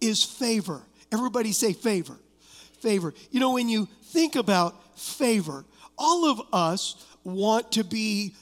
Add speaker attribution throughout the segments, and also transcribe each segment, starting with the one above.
Speaker 1: is favor. Everybody say favor. Favor. You know, when you think about favor, all of us want to be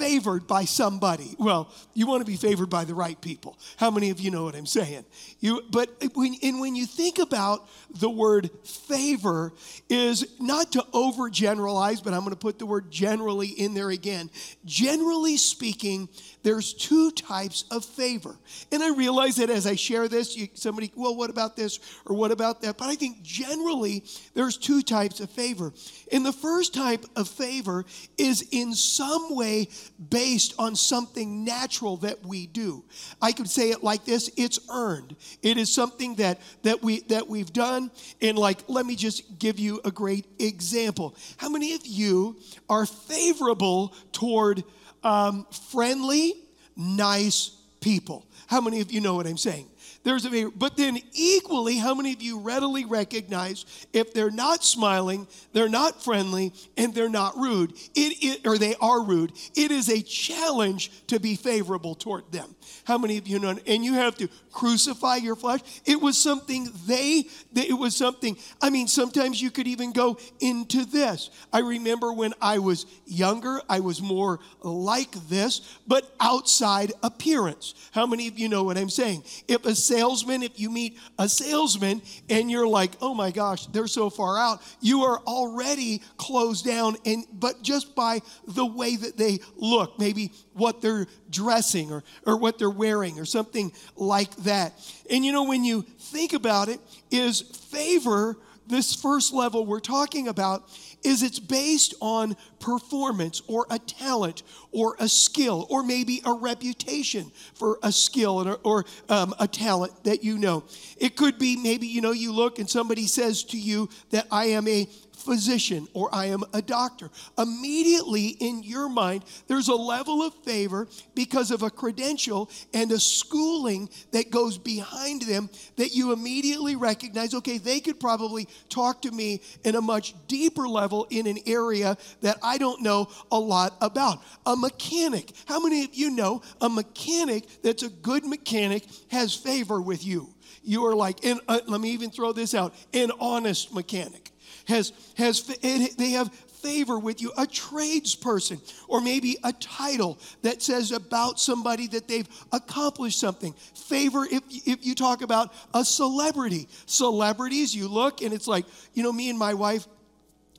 Speaker 1: favored by somebody. Well, you want to be favored by the right people. How many of you know what I'm saying? You, but when, and when you think about the word favor, is not to overgeneralize, but I'm going to put the word generally in there again. Generally speaking, there's two types of favor. And I realize that as I share this, you, somebody, well, what about this or what about that? But I think generally there's two types of favor. And the first type of favor is in some way based on something natural that we do. I could say it like this, it's earned. It is something that that we that we've done and like let me just give you a great example. How many of you are favorable toward um, friendly, nice people? How many of you know what I'm saying? There's a. But then, equally, how many of you readily recognize if they're not smiling, they're not friendly, and they're not rude, it, it, or they are rude? It is a challenge to be favorable toward them. How many of you know? And you have to crucify your flesh. It was something they, it was something, I mean, sometimes you could even go into this. I remember when I was younger, I was more like this, but outside appearance. How many of you know what I'm saying? If a salesman, if you meet a salesman and you're like, oh my gosh, they're so far out, you are already closed down, and but just by the way that they look, maybe what they're dressing or, or what they're wearing or something like that. And you know, when you think about it, is favor, this first level we're talking about, is it's based on performance or a talent or a skill or maybe a reputation for a skill or, or um, a talent that you know. It could be maybe, you know, you look and somebody says to you that I am a physician or I am a doctor. Immediately in your mind, there's a level of favor because of a credential and a schooling that goes behind them that you immediately recognize okay, they could probably talk to me in a much deeper level in an area that I don't know a lot about. A mechanic. How many of you know a mechanic that's a good mechanic has favor with you? You are like, and uh, let me even throw this out an honest mechanic has, has they have favor with you, a tradesperson, or maybe a title that says about somebody that they've accomplished something. Favor if, if you talk about a celebrity. Celebrities, you look and it's like, you know, me and my wife,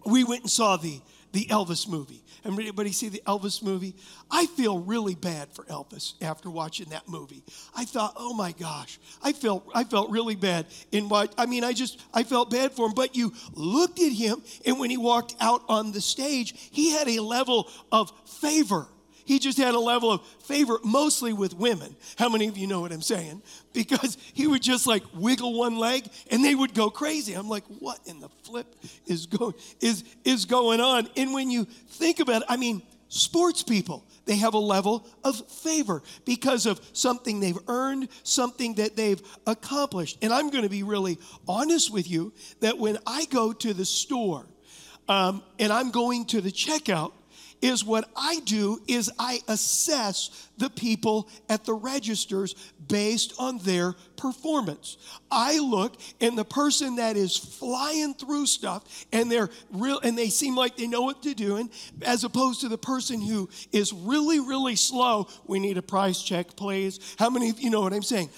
Speaker 1: we went and saw the, the Elvis movie. Everybody see the Elvis movie? I feel really bad for Elvis after watching that movie. I thought, oh my gosh, I felt I felt really bad in what I mean. I just I felt bad for him. But you looked at him, and when he walked out on the stage, he had a level of favor. He just had a level of favor, mostly with women. How many of you know what I'm saying? Because he would just like wiggle one leg and they would go crazy. I'm like, what in the flip is going is is going on? And when you think about it, I mean, sports people, they have a level of favor because of something they've earned, something that they've accomplished. And I'm going to be really honest with you that when I go to the store um, and I'm going to the checkout, is what I do is I assess the people at the registers based on their performance. I look and the person that is flying through stuff and they're real and they seem like they know what they're doing as opposed to the person who is really really slow. We need a price check, please. How many of you know what I'm saying?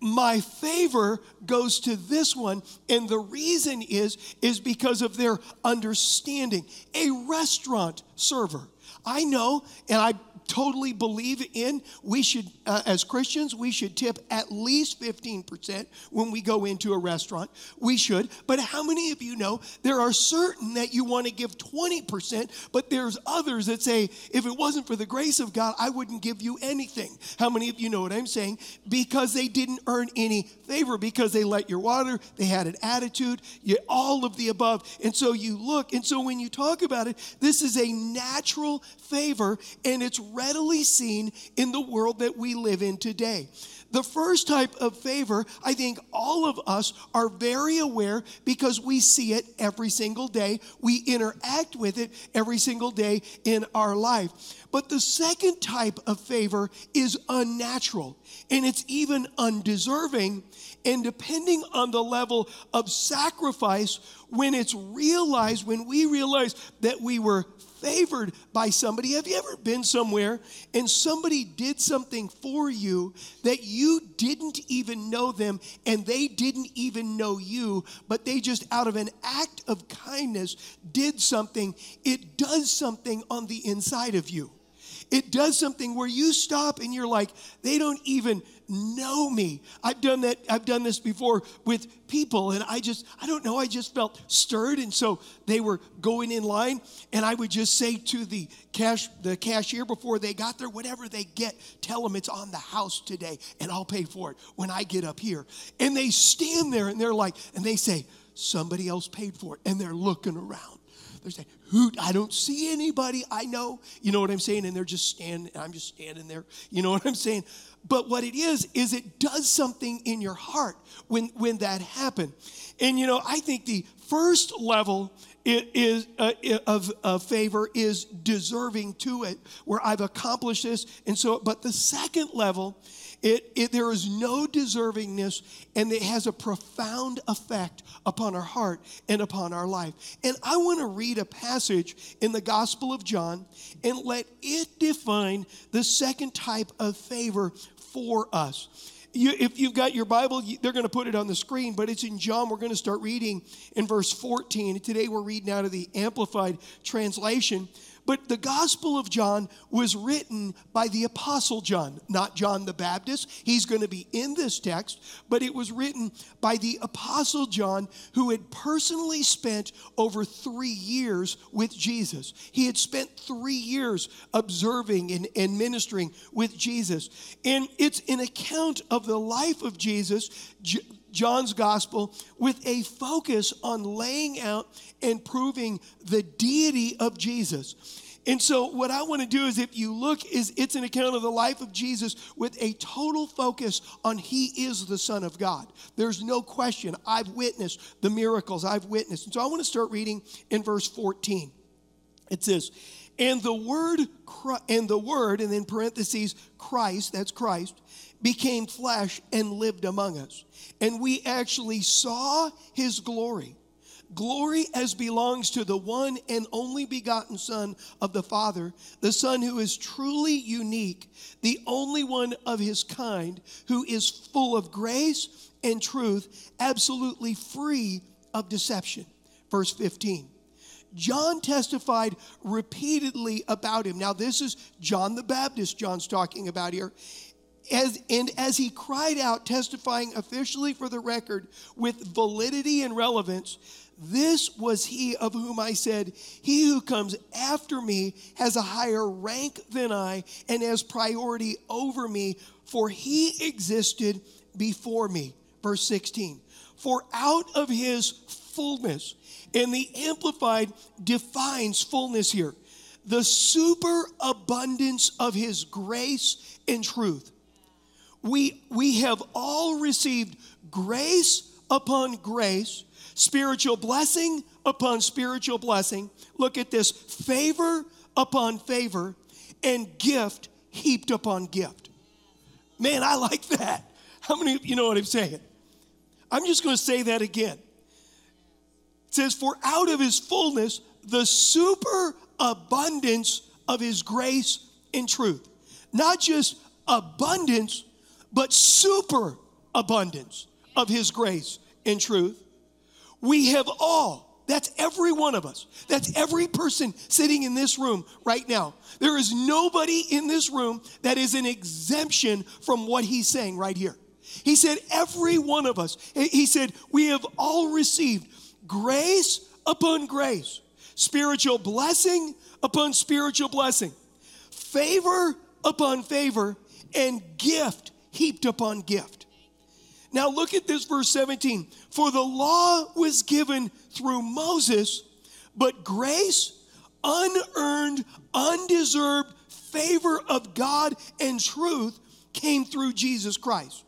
Speaker 1: My favor goes to this one and the reason is is because of their understanding. A restaurant server. I know and i totally believe in. We should, uh, as Christians, we should tip at least 15% when we go into a restaurant. We should. But how many of you know there are certain that you want to give 20%, but there's others that say, if it wasn't for the grace of God, I wouldn't give you anything. How many of you know what I'm saying? Because they didn't earn any favor, because they let your water, they had an attitude, you, all of the above. And so you look, and so when you talk about it, this is a natural favor, and it's readily seen in the world that we live in today. The first type of favor, I think all of us are very aware because we see it every single day. We interact with it every single day in our life. But the second type of favor is unnatural and it's even undeserving. And depending on the level of sacrifice, when it's realized, when we realize that we were favored by somebody. Have you ever been somewhere and somebody did something for you that you didn't even know them and they didn't even know you, but they just out of an act of kindness did something? It does something on the inside of you. It does something where you stop and you're like, they don't even know me. I've done that, I've done this before with people, and I just, I don't know, I just felt stirred. And so they were going in line, and I would just say to the cash, the cashier before they got there, whatever they get, tell them it's on the house today, and I'll pay for it when I get up here. And they stand there and they're like, and they say, somebody else paid for it, and they're looking around. They're saying, Who? I don't see anybody I know. You know what I'm saying? And they're just standing, I'm just standing there. You know what I'm saying? But what it is, is it does something in your heart when, when that happened. And you know, I think the first level is, uh, of, of favor is deserving to it, where I've accomplished this. And so, but the second level it, it, there is no deservingness, and it has a profound effect upon our heart and upon our life. And I want to read a passage in the Gospel of John and let it define the second type of favor for us. You, if you've got your Bible, they're going to put it on the screen, but it's in John. We're going to start reading in verse 14. Today we're reading out of the Amplified Translation. But the Gospel of John was written by the Apostle John, not John the Baptist. He's going to be in this text, but it was written by the Apostle John, who had personally spent over three years with Jesus. He had spent three years observing and, and ministering with Jesus. And it's an account of the life of Jesus. John's gospel with a focus on laying out and proving the deity of Jesus. And so what I want to do is if you look is it's an account of the life of Jesus with a total focus on he is the son of God. There's no question. I've witnessed the miracles I've witnessed. And so I want to start reading in verse 14. It says, "And the word and the word and then parentheses Christ, that's Christ, became flesh and lived among us. And we actually saw his glory. Glory as belongs to the one and only begotten Son of the Father, the Son who is truly unique, the only one of his kind, who is full of grace and truth, absolutely free of deception. Verse 15. John testified repeatedly about him. Now, this is John the Baptist, John's talking about here. As, and as he cried out, testifying officially for the record with validity and relevance, this was he of whom I said, He who comes after me has a higher rank than I and has priority over me, for he existed before me. Verse 16. For out of his fullness, and the Amplified defines fullness here the superabundance of his grace and truth we, we have all received grace upon grace, spiritual blessing upon spiritual blessing. Look at this favor upon favor, and gift heaped upon gift. Man, I like that. How many of you know what I'm saying? I'm just going to say that again. Says, For out of his fullness, the super abundance of his grace and truth. Not just abundance, but super abundance of his grace and truth. We have all That's every one of us. That's every person sitting in this room right now. There is nobody in this room that is an exemption from what he's saying right here. He said, every one of us, he said, we have all received grace upon grace, spiritual blessing upon spiritual blessing, favor upon favor, and gift heaped upon gift. Now look at this verse 17. For the law was given through Moses, but grace, unearned, undeserved favor of God and truth came through Jesus Christ.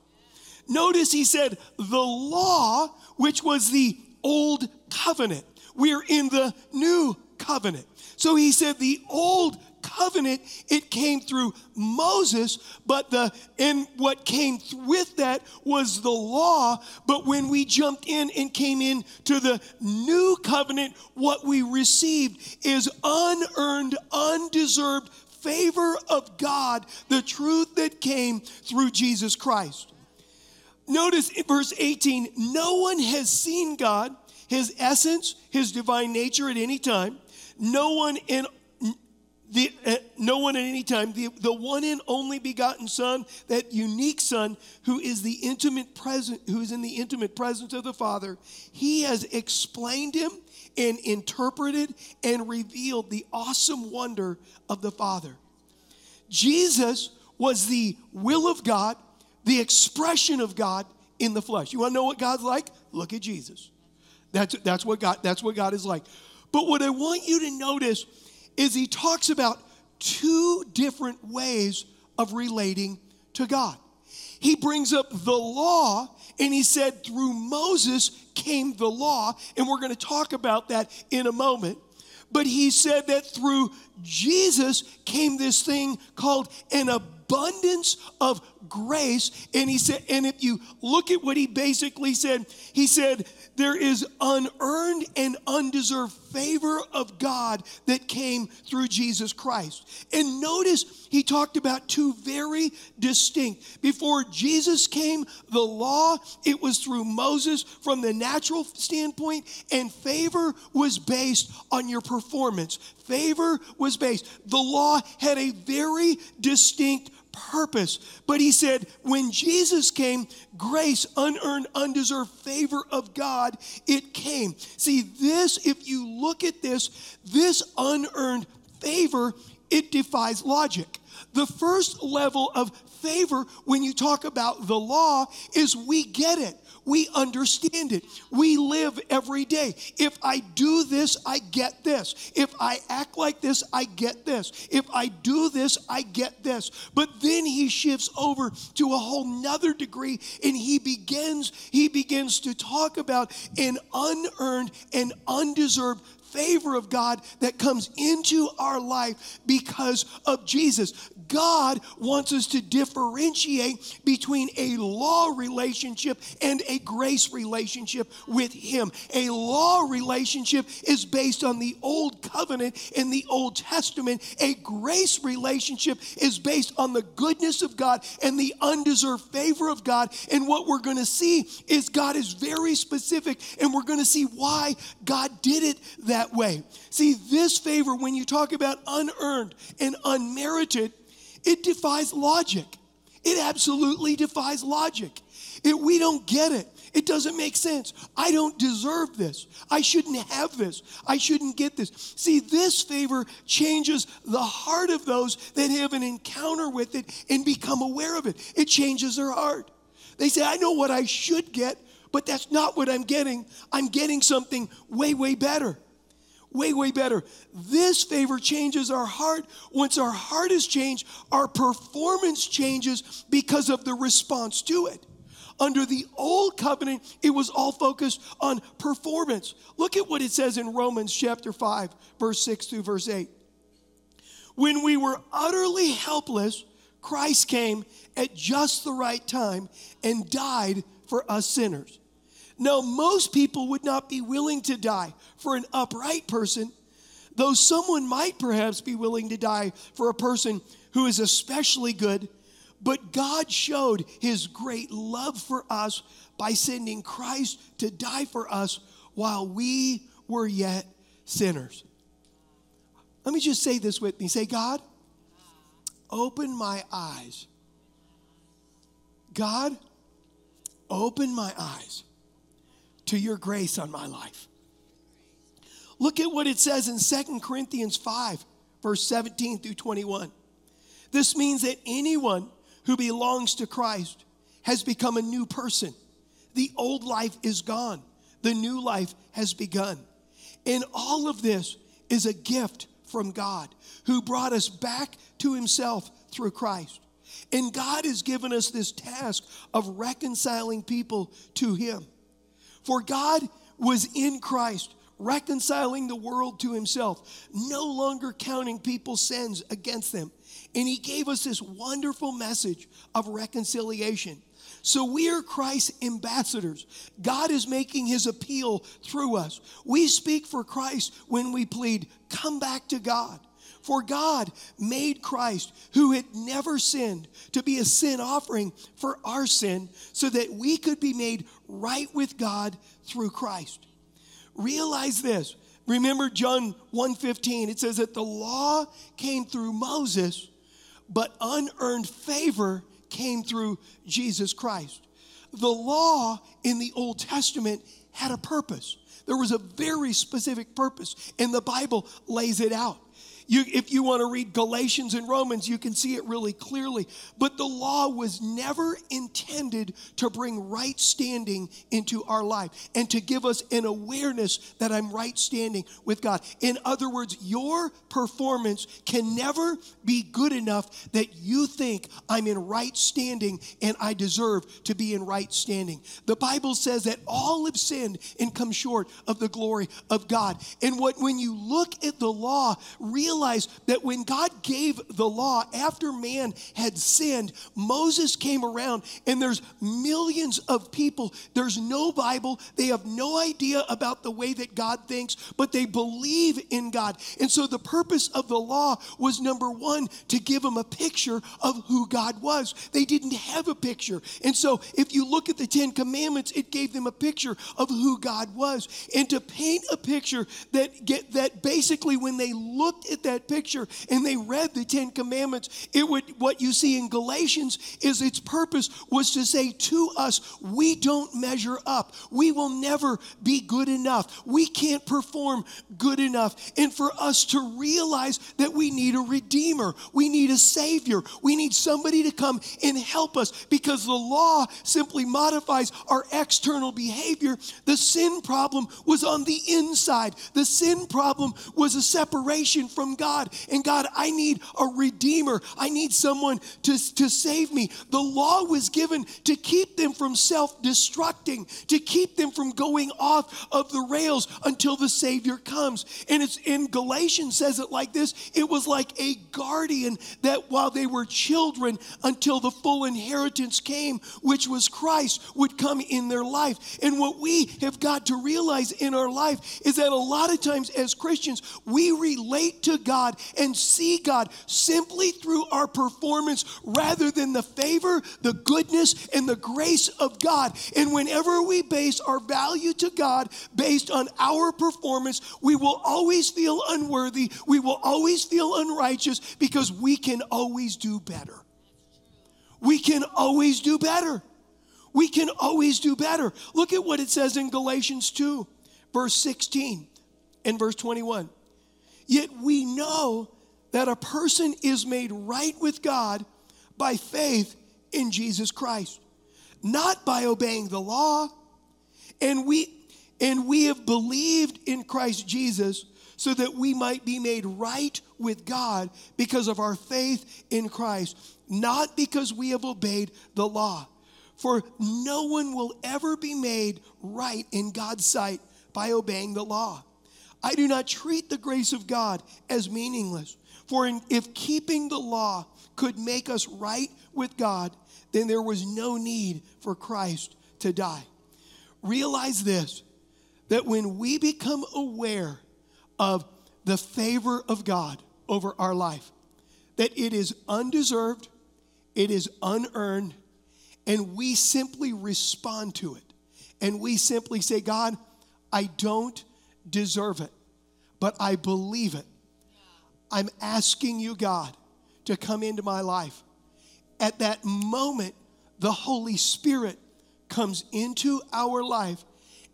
Speaker 1: Notice he said, the law, which was the old covenant. We're in the new covenant. So he said, the old covenant, it came through Moses, but the and what came with that was the law. But when we jumped in and came in to the new covenant, what we received is unearned, undeserved favor of God, the truth that came through Jesus Christ. Notice in verse 18, no one has seen God, his essence, his divine nature at any time. No one in the, uh, no one at any time, the, the one and only begotten Son, that unique Son, who is the intimate present, who is in the intimate presence of the Father, he has explained him and interpreted and revealed the awesome wonder of the Father. Jesus was the will of God, the expression of God in the flesh. You want to know what God's like? Look at Jesus. That's, that's, what God, that's what God is like. But what I want you to notice is he talks about two different ways of relating to God. He brings up the law and he said, through Moses came the law, and we're going to talk about that in a moment. But he said that through Jesus came this thing called an abundance of grace. And he said, and if you look at what he basically said, he said, there is unearned and undeserved favor of God that came through Jesus Christ. And notice he talked about two very distinct. Before Jesus came, the law, it was through Moses from the natural standpoint, and favor was based on your performance. Favor was based. The law had a very distinct purpose. But he said, when Jesus came, grace, unearned, undeserved favor of God, it came. See, this, if you look at this, this unearned favor, it defies logic. The first level of favor when you talk about the law is we get it. We understand it. We live every day. If I do this, I get this. If I act like this, I get this. If I do this, I get this. But then he shifts over to a whole nother degree and he begins, he begins to talk about an unearned and undeserved favor of God that comes into our life because of Jesus. God wants us to differentiate between a law relationship and a grace relationship with Him. A law relationship is based on the Old Covenant in the Old Testament. A grace relationship is based on the goodness of God and the undeserved favor of God. And what we're going to see is God is very specific, and we're going to see why God did it that way. See, this favor, when you talk about unearned and unmerited, it defies logic. It absolutely defies logic. It, we don't get it. It doesn't make sense. I don't deserve this. I shouldn't have this. I shouldn't get this. See, this favor changes the heart of those that have an encounter with it and become aware of it. It changes their heart. They say, I know what I should get, but that's not what I'm getting. I'm getting something way, way better way, way better. This favor changes our heart. Once our heart is changed, our performance changes because of the response to it. Under the old covenant, it was all focused on performance. Look at what it says in Romans chapter 5, verse 6 through verse 8. When we were utterly helpless, Christ came at just the right time and died for us sinners. Now, most people would not be willing to die for an upright person, though someone might perhaps be willing to die for a person who is especially good. But God showed his great love for us by sending Christ to die for us while we were yet sinners. Let me just say this with me. Say, God, open my eyes. God, open my eyes to your grace on my life. Look at what it says in Second Corinthians 5, verse 17 through 21. This means that anyone who belongs to Christ has become a new person. The old life is gone, the new life has begun. And all of this is a gift from God who brought us back to himself through Christ. And God has given us this task of reconciling people to him. For God was in Christ reconciling the world to himself, no longer counting people's sins against them. And he gave us this wonderful message of reconciliation. So we are Christ's ambassadors. God is making his appeal through us. We speak for Christ when we plead, come back to God. For God made Christ, who had never sinned, to be a sin offering for our sin, so that we could be made right with God through Christ. Realize this. Remember John 1:15. It says that the law came through Moses, but unearned favor came through Jesus Christ. The law in the Old Testament had a purpose. There was a very specific purpose, and the Bible lays it out. You, if you want to read Galatians and Romans, you can see it really clearly. But the law was never intended to bring right standing into our life and to give us an awareness that I'm right standing with God. In other words, your performance can never be good enough that you think I'm in right standing and I deserve to be in right standing. The Bible says that all have sinned and come short of the glory of God. And what when you look at the law, realize realize that when God gave the law after man had sinned, Moses came around and there's millions of people. There's no Bible. They have no idea about the way that God thinks, but they believe in God. And so the purpose of the law was number one, to give them a picture of who God was. They didn't have a picture. And so if you look at the Ten Commandments, it gave them a picture of who God was. And to paint a picture that get that basically when they looked at that picture and they read the Ten Commandments, it would what you see in Galatians is its purpose was to say to us, we don't measure up. We will never be good enough. We can't perform good enough. And for us to realize that we need a redeemer, we need a savior, we need somebody to come and help us because the law simply modifies our external behavior. The sin problem was on the inside. The sin problem was a separation from God. And God, I need a redeemer. I need someone to, to save me. The law was given to keep them from self destructing, to keep them from going off of the rails until the Savior comes. And it's in Galatians says it like this it was like a guardian that while they were children until the full inheritance came, which was Christ, would come in their life. And what we have got to realize in our life is that a lot of times as Christians, we relate to God and see God simply through our performance rather than the favor, the goodness, and the grace of God. And whenever we base our value to God based on our performance, we will always feel unworthy. We will always feel unrighteous because we can always do better. We can always do better. We can always do better. Look at what it says in Galatians 2, verse 16 and verse 21. Yet we know that a person is made right with God by faith in Jesus Christ, not by obeying the law. And we and we have believed in Christ Jesus so that we might be made right with God because of our faith in Christ, not because we have obeyed the law. For no one will ever be made right in God's sight by obeying the law. I do not treat the grace of God as meaningless. For in, if keeping the law could make us right with God, then there was no need for Christ to die. Realize this that when we become aware of the favor of God over our life, that it is undeserved, it is unearned, and we simply respond to it. And we simply say, God, I don't deserve it, but I believe it. I'm asking you, God, to come into my life. At that moment, the Holy Spirit comes into our life,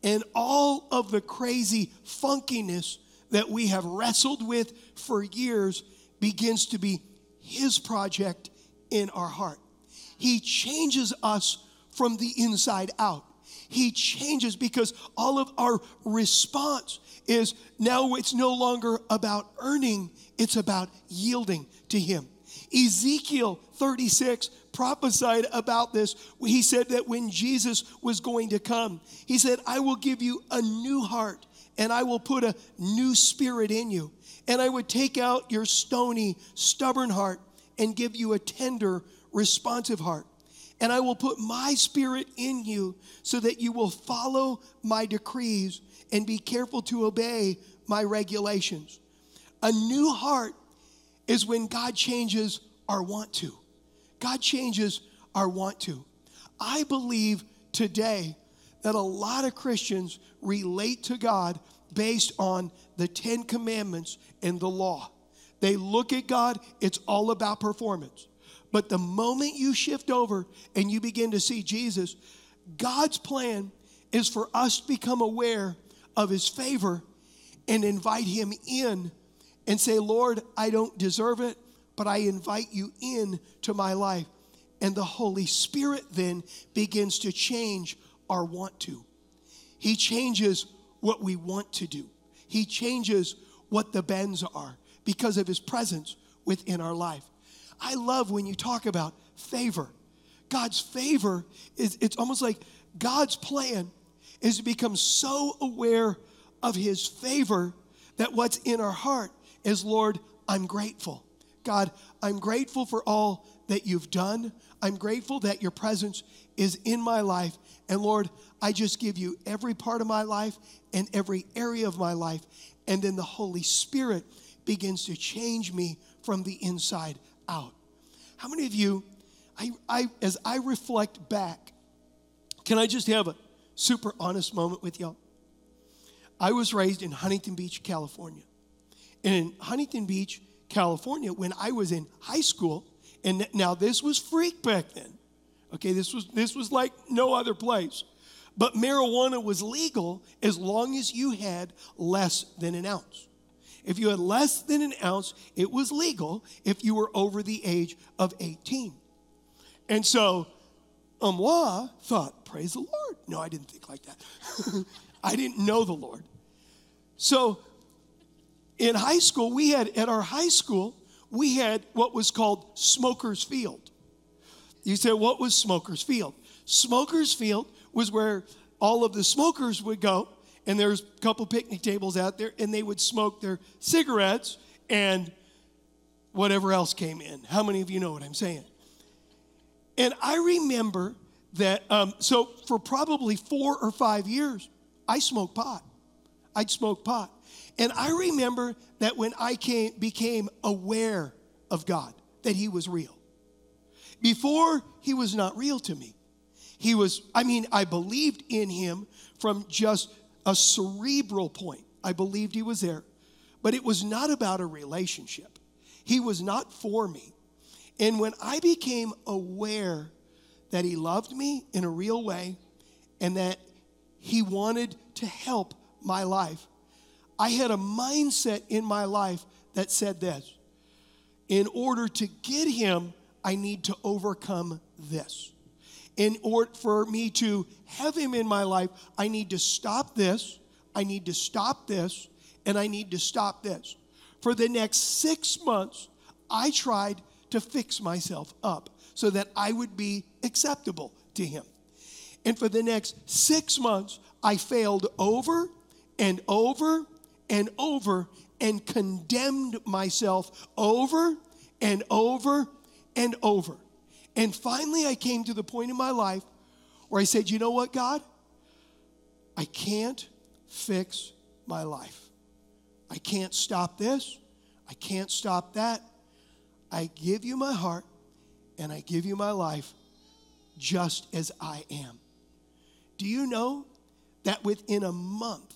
Speaker 1: and all of the crazy funkiness that we have wrestled with for years begins to be His project in our heart. He changes us from the inside out. He changes because all of our response is now it's no longer about earning, it's about yielding to Him. Ezekiel 36 prophesied about this. He said that when Jesus was going to come, He said, I will give you a new heart and I will put a new spirit in you. And I would take out your stony, stubborn heart and give you a tender, responsive heart. And I will put my spirit in you so that you will follow my decrees and be careful to obey my regulations. A new heart is when God changes our want to. God changes our want to. I believe today that a lot of Christians relate to God based on the Ten Commandments and the law. They look at God, it's all about performance. But the moment you shift over and you begin to see Jesus, God's plan is for us to become aware of His favor and invite Him in and say, Lord, I don't deserve it, but I invite you in to my life. And the Holy Spirit then begins to change our want to. He changes what we want to do, He changes what the bends are because of His presence within our life. I love when you talk about favor. God's favor is, it's almost like God's plan is to become so aware of His favor that what's in our heart is, Lord, I'm grateful. God, I'm grateful for all that you've done. I'm grateful that your presence is in my life. And Lord, I just give you every part of my life and every area of my life. And then the Holy Spirit begins to change me from the inside out. How many of you, I, I, as I reflect back, can I just have a super honest moment with y'all? I was raised in Huntington Beach, California. And in Huntington Beach, California, when I was in high school, and now this was freak back then. Okay, this was this was like no other place. But marijuana was legal as long as you had less than an ounce. If you had less than an ounce, it was legal if you were over the age of 18. And so, moi thought, praise the Lord. No, I didn't think like that. I didn't know the Lord. So in high school, we had, at our high school, we had what was called Smoker's Field. You said, what was Smoker's Field? Smoker's Field was where all of the smokers would go, and there's a couple picnic tables out there, and they would smoke their cigarettes and whatever else came in. How many of you know what I'm saying? And I remember that, um, so for probably four or five years, I smoked pot. I'd smoke pot. And I remember that when I came, became aware of God, that He was real. Before, He was not real to me. He was, I mean, I believed in Him from just a cerebral point. I believed He was there. But it was not about a relationship, He was not for me. And when I became aware that He loved me in a real way and that He wanted to help my life, I had a mindset in my life that said this in order to get him, I need to overcome this. In order for me to have him in my life, I need to stop this, I need to stop this, and I need to stop this. For the next six months, I tried to fix myself up so that I would be acceptable to him. And for the next six months, I failed over and over and over and condemned myself over and over and over. And finally, I came to the point in my life where I said, You know what, God? I can't fix my life. I can't stop this. I can't stop that. I give you my heart and I give you my life just as I am. Do you know that within a month,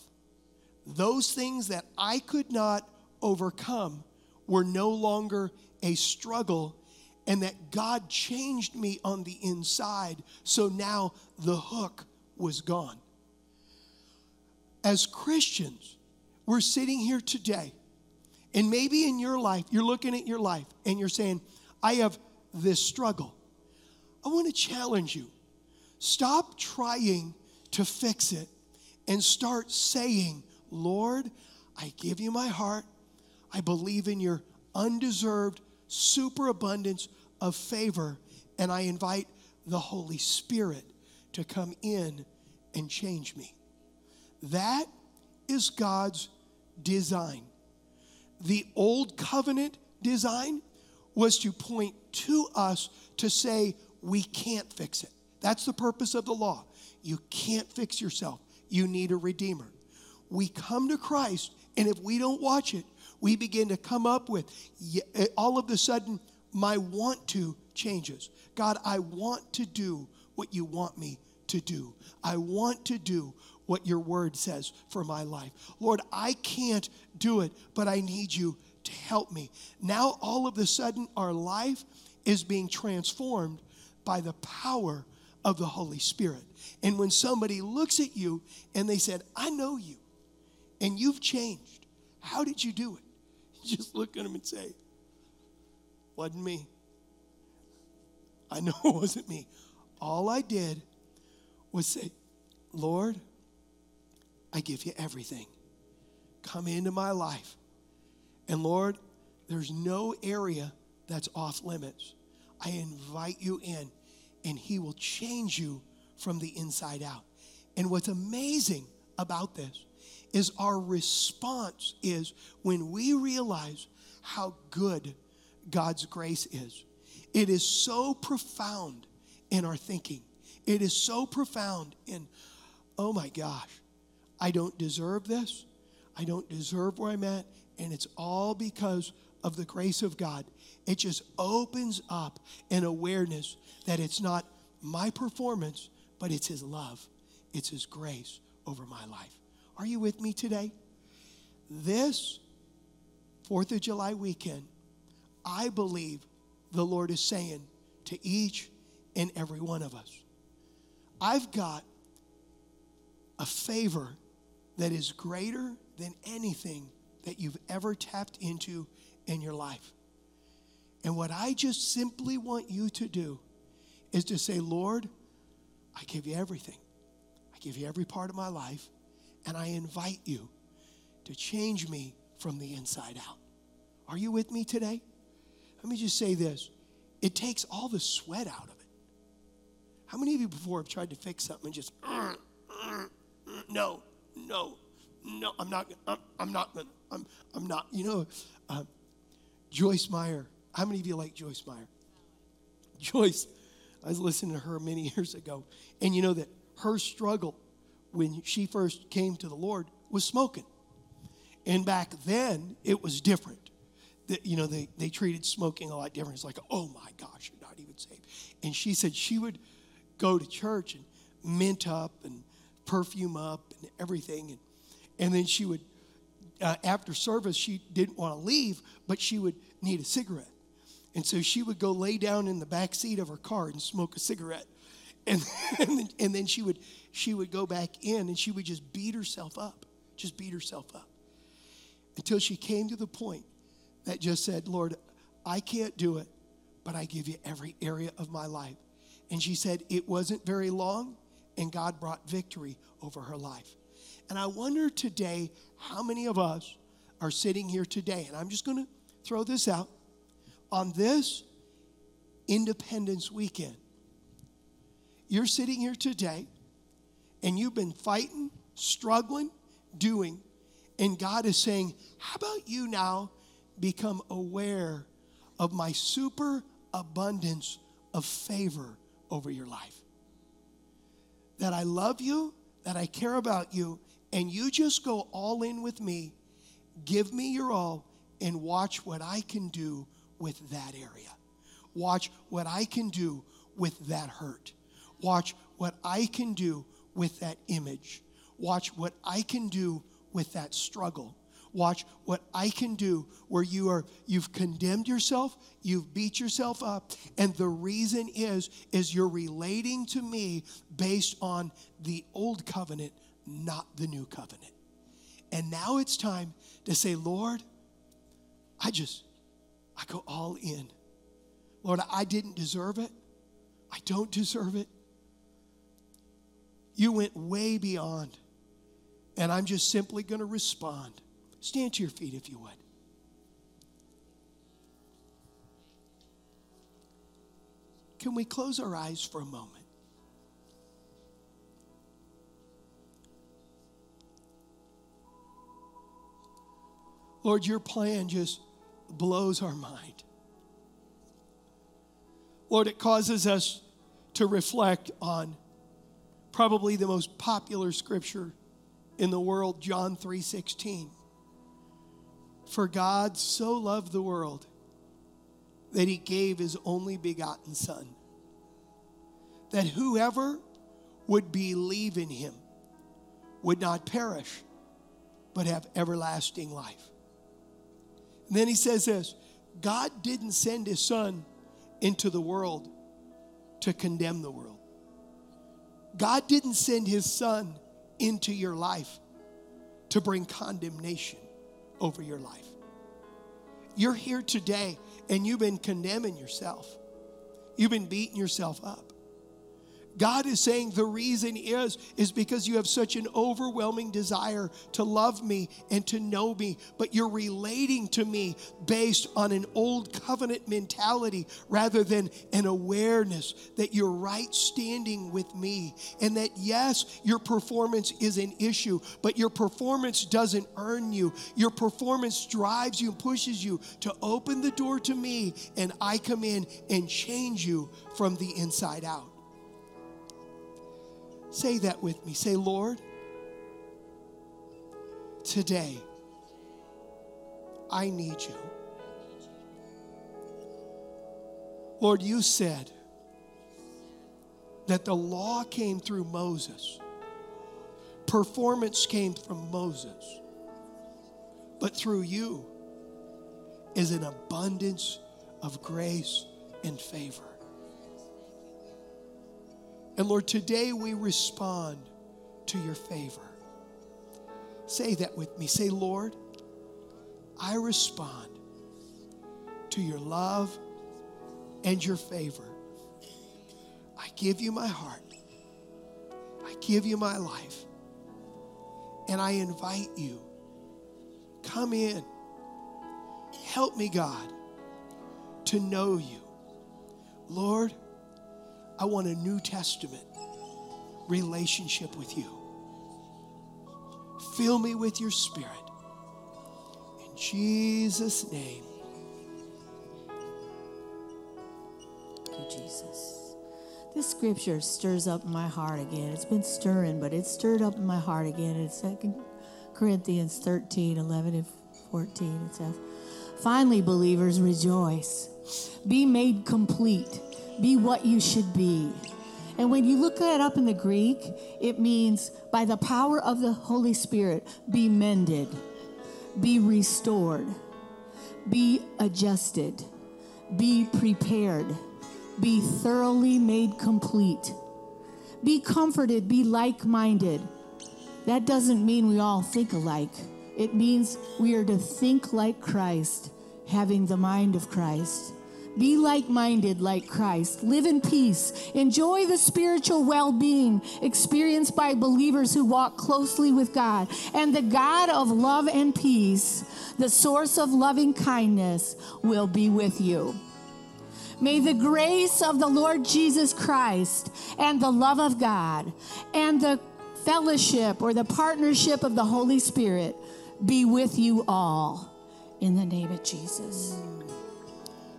Speaker 1: those things that I could not overcome were no longer a struggle and that God changed me on the inside. So now the hook was gone. As Christians, we're sitting here today, and maybe in your life, you're looking at your life and you're saying, I have this struggle. I want to challenge you. Stop trying to fix it and start saying, Lord, I give you my heart. I believe in your undeserved superabundance of favor, and I invite the Holy Spirit to come in and change me. That is God's design. The old covenant design was to point to us to say, we can't fix it. That's the purpose of the law. You can't fix yourself, you need a redeemer. We come to Christ, and if we don't watch it, we begin to come up with all of a sudden, my want to changes. God, I want to do what you want me to do. I want to do what your word says for my life. Lord, I can't do it, but I need you to help me. Now, all of a sudden, our life is being transformed by the power of the Holy Spirit. And when somebody looks at you and they said, I know you, and you've changed, how did you do it? You just look at them and say, Wasn't me. I know it wasn't me. All I did was say, Lord, I give you everything. Come into my life. And Lord, there's no area that's off limits. I invite you in, and He will change you from the inside out. And what's amazing about this is our response is when we realize how good God's grace is. It is so profound in our thinking. It is so profound in, oh my gosh, I don't deserve this. I don't deserve where I'm at. And it's all because of the grace of God. It just opens up an awareness that it's not my performance, but it's His love, it's His grace over my life. Are you with me today? This 4th of July weekend, I believe the Lord is saying to each and every one of us I've got a favor that is greater than anything that you've ever tapped into in your life. And what I just simply want you to do is to say, Lord, I give you everything. I give you every part of my life, and I invite you to change me from the inside out. Are you with me today? Let me just say this it takes all the sweat out of it. How many of you before have tried to fix something and just, uh, uh, uh, no, no, no, I'm not, I'm, I'm not, I'm, I'm not, you know, uh, Joyce Meyer. How many of you like Joyce Meyer? Joyce, I was listening to her many years ago, and you know that her struggle when she first came to the Lord was smoking. And back then, it was different. That, you know, they, they treated smoking a lot different. It's like, oh my gosh, you're not even saved. And she said she would go to church and mint up and perfume up and everything. And, and then she would, uh, after service, she didn't want to leave, but she would need a cigarette. And so she would go lay down in the back seat of her car and smoke a cigarette. And, and, then, and then she would she would go back in and she would just beat herself up, just beat herself up. Until she came to the point that just said, Lord, I can't do it, but I give you every area of my life. And she said it wasn't very long, and God brought victory over her life. And I wonder today how many of us are sitting here today, and I'm just going to throw this out on this Independence Weekend. You're sitting here today and you've been fighting, struggling, doing, and God is saying, How about you now become aware of my super abundance of favor over your life? That I love you, that I care about you, and you just go all in with me, give me your all, and watch what I can do with that area. Watch what I can do with that hurt. Watch what I can do with that image. Watch what I can do with that struggle. Watch what I can do where you are you've condemned yourself, you've beat yourself up, and the reason is is you're relating to me based on the old covenant, not the new covenant. And now it's time to say, Lord, I just I go all in. Lord, I didn't deserve it. I don't deserve it. You went way beyond. And I'm just simply going to respond. Stand to your feet if you would. Can we close our eyes for a moment? Lord, your plan just blows our mind. Lord, it causes us to reflect on probably the most popular scripture in the world, John 3:16. For God so loved the world that he gave his only begotten son that whoever would believe in him would not perish but have everlasting life. And then he says this, God didn't send his son into the world to condemn the world. God didn't send his son into your life to bring condemnation over your life. You're here today and you've been condemning yourself. You've been beating yourself up. God is saying the reason is is because you have such an overwhelming desire to love me and to know me, but you're relating to me based on an old covenant mentality rather than an awareness that you're right standing with me and that yes, your performance is an issue, but your performance doesn't earn you. Your performance drives you and pushes you to open the door to me and I come in and change you from the inside out. Say that with me. Say, Lord, today I need you. Lord, you said that the law came through Moses, performance came from Moses, but through you is an abundance of grace and favor. And Lord, today we respond to your favor. Say that with me. Say, Lord, I respond to your love and your favor. I give you my heart. I give you my life. And I invite you, come in. Help me, God, to know you. Lord, I want a New Testament relationship with you. Fill me with your spirit. In Jesus' name.
Speaker 2: Thank you, Jesus. This scripture stirs up my heart again. It's been stirring, but it's stirred up my heart again. It's 2 Corinthians 13, 11, and 14. It says, Finally, believers, rejoice. Be made complete be what you should be. And when you look that up in the Greek, it means by the power of the Holy Spirit, be mended, be restored, be adjusted, be prepared, be thoroughly made complete, be comforted, be like minded. That doesn't mean we all think alike. It means we are to think like Christ, having the mind of Christ. Be like minded like Christ. Live in peace. Enjoy the spiritual well being experienced by believers who walk closely with God. And the God of love and peace, the source of loving kindness, will be with you. May the grace of the Lord Jesus Christ and the love of God and the fellowship or the partnership of the Holy Spirit be with you all. In the name of Jesus.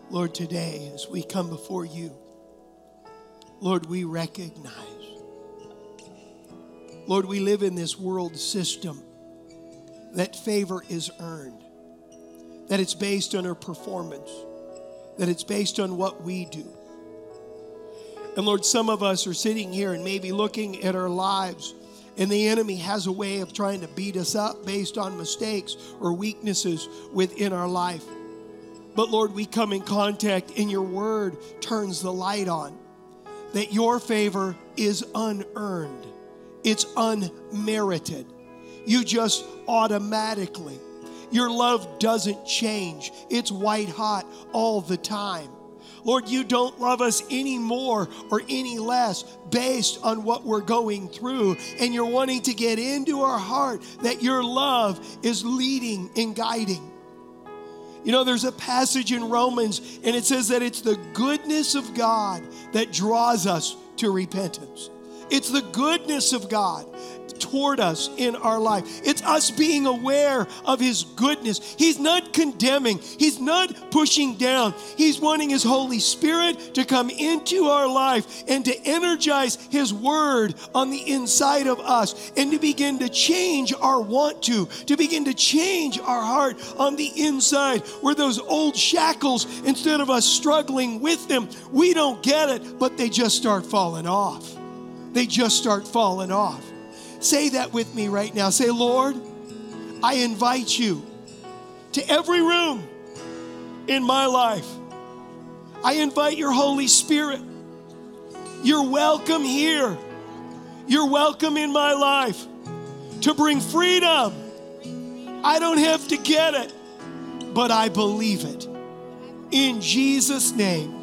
Speaker 1: Lord, today as we come before you, Lord, we recognize, Lord, we live in this world system that favor is earned, that it's based on our performance, that it's based on what we do. And Lord, some of us are sitting here and maybe looking at our lives And the enemy has a way of trying to beat us up based on mistakes or weaknesses within our life. But Lord, we come in contact, and your word turns the light on that your favor is unearned, it's unmerited. You just automatically, your love doesn't change, it's white hot all the time. Lord, you don't love us any more or any less based on what we're going through. And you're wanting to get into our heart that your love is leading and guiding. You know, there's a passage in Romans, and it says that it's the goodness of God that draws us to repentance. It's the goodness of God toward us in our life. It's us being aware of His goodness. He's not condemning, He's not pushing down. He's wanting His Holy Spirit to come into our life and to energize His Word on the inside of us and to begin to change our want to, to begin to change our heart on the inside where those old shackles, instead of us struggling with them, we don't get it, but they just start falling off. They just start falling off. Say that with me right now. Say, Lord, I invite you to every room in my life. I invite your Holy Spirit. You're welcome here. You're welcome in my life to bring freedom. I don't have to get it, but I believe it. In Jesus' name.